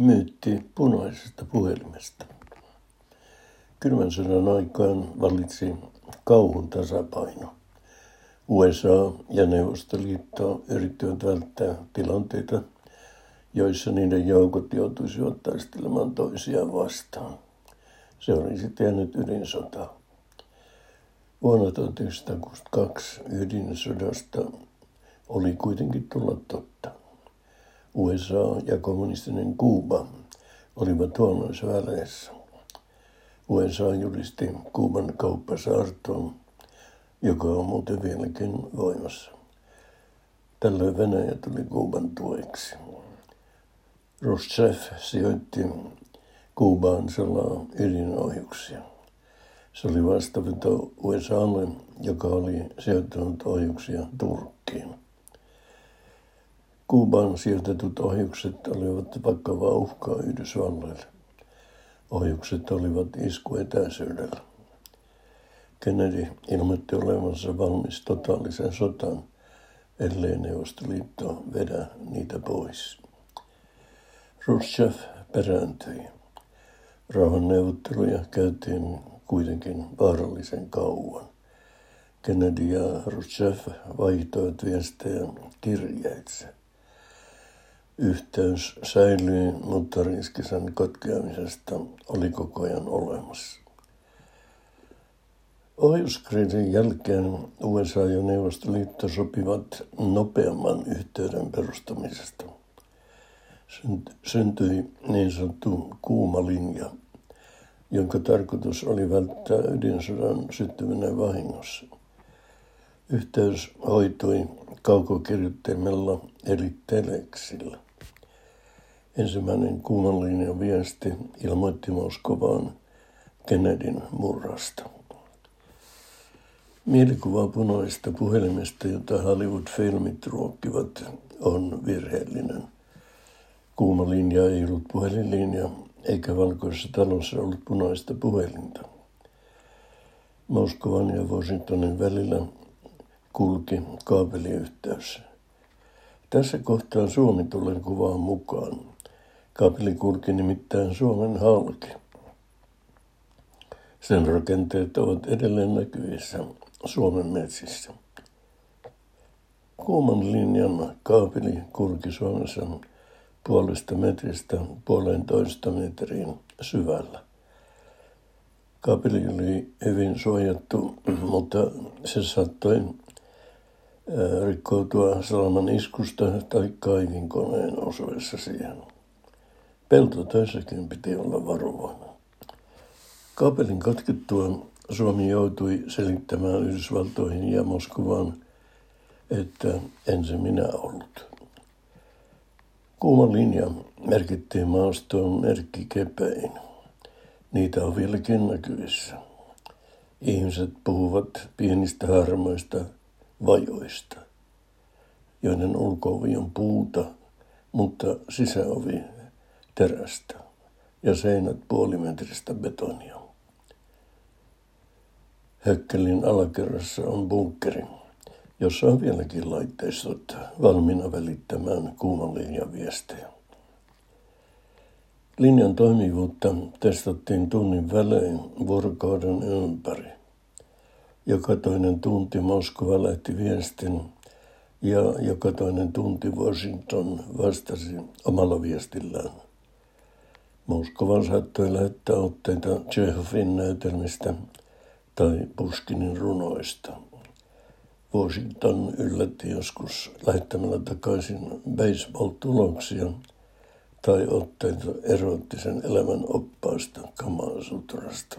Myytti punaisesta puhelimesta. Kylmän sodan aikaan vallitsi kauhun tasapaino. USA ja Neuvostoliitto yrittivät välttää tilanteita, joissa niiden joukot joutuisivat taistelemaan toisiaan vastaan. Se oli sitten jäänyt ydinsota. Vuonna 1962 ydinsodasta oli kuitenkin tullut totta. USA ja kommunistinen Kuuba olivat huonoissa väleissä. USA julisti Kuuban kauppasaartoon, joka on muuten vieläkin voimassa. Tällöin Venäjä tuli Kuuban tueksi. Khrushchev sijoitti Kuubaan salaa ydinohjuksia. Se oli vastaveto USAlle, joka oli sijoittanut ohjuksia Turkkiin. Kuubaan sijoitetut ohjukset olivat vakavaa uhkaa Yhdysvalloille. Ohjukset olivat iskuetäisyydellä. Kennedy ilmoitti olevansa valmis totaalisen sotaan, ellei Neuvostoliitto vedä niitä pois. Khrushchev perääntyi. Rauhanneuvotteluja käytiin kuitenkin vaarallisen kauan. Kennedy ja Khrushchev vaihtoivat viestejä kirjeitse. Yhteys säilyi, mutta riski sen katkeamisesta oli koko ajan olemassa. Ohjuskriisin jälkeen USA ja Neuvostoliitto sopivat nopeamman yhteyden perustamisesta. Syntyi niin sanottu kuuma linja, jonka tarkoitus oli välttää ydinsodan syttyminen vahingossa. Yhteys hoitui kaukokirjoittimella eli teleksillä. Ensimmäinen kuuman linjan viesti ilmoitti Moskovaan Kennedyn murrasta. Mielikuva punaista puhelimesta, jota Hollywood-filmit ruokkivat, on virheellinen. Kuuma linja ei ollut puhelinlinja, eikä valkoisessa talossa ollut punaista puhelinta. Moskovan ja Washingtonin välillä kulki kaapeliyhteys. Tässä kohtaa Suomi tulee kuvaan mukaan. Kaapeli kulki nimittäin Suomen halki. Sen rakenteet ovat edelleen näkyvissä Suomen metsissä. Kuuman linjan kaapeli kulki Suomessa puolesta metristä puolentoista metriin syvällä. Kaapeli oli hyvin suojattu, mutta se saattoi rikkoutua salaman iskusta tai kaivinkoneen osuessa siihen. Peltotöissäkin piti olla varovainen. Kaapelin katkettua Suomi joutui selittämään Yhdysvaltoihin ja Moskovaan, että ensin minä ollut. Kuuma linja merkittiin maastoon merkkikepein. Niitä on vieläkin näkyvissä. Ihmiset puhuvat pienistä harmoista vajoista, joiden ulkoovi on puuta, mutta sisäovi terästä ja seinät puolimetristä betonia. Hökkelin alakerrassa on bunkkeri, jossa on vieläkin laitteistot valmiina välittämään kuuman linjan viestejä. Linjan toimivuutta testattiin tunnin välein vuorokauden ympäri. Joka toinen tunti Moskova lähti viestin ja joka toinen tunti Washington vastasi omalla viestillään. Moskova saattoi lähettää otteita Tsehovin näytelmistä tai Puskinin runoista. Washington yllätti joskus lähettämällä takaisin baseball-tuloksia tai otteita eroottisen elämän oppaasta Kamasutrasta.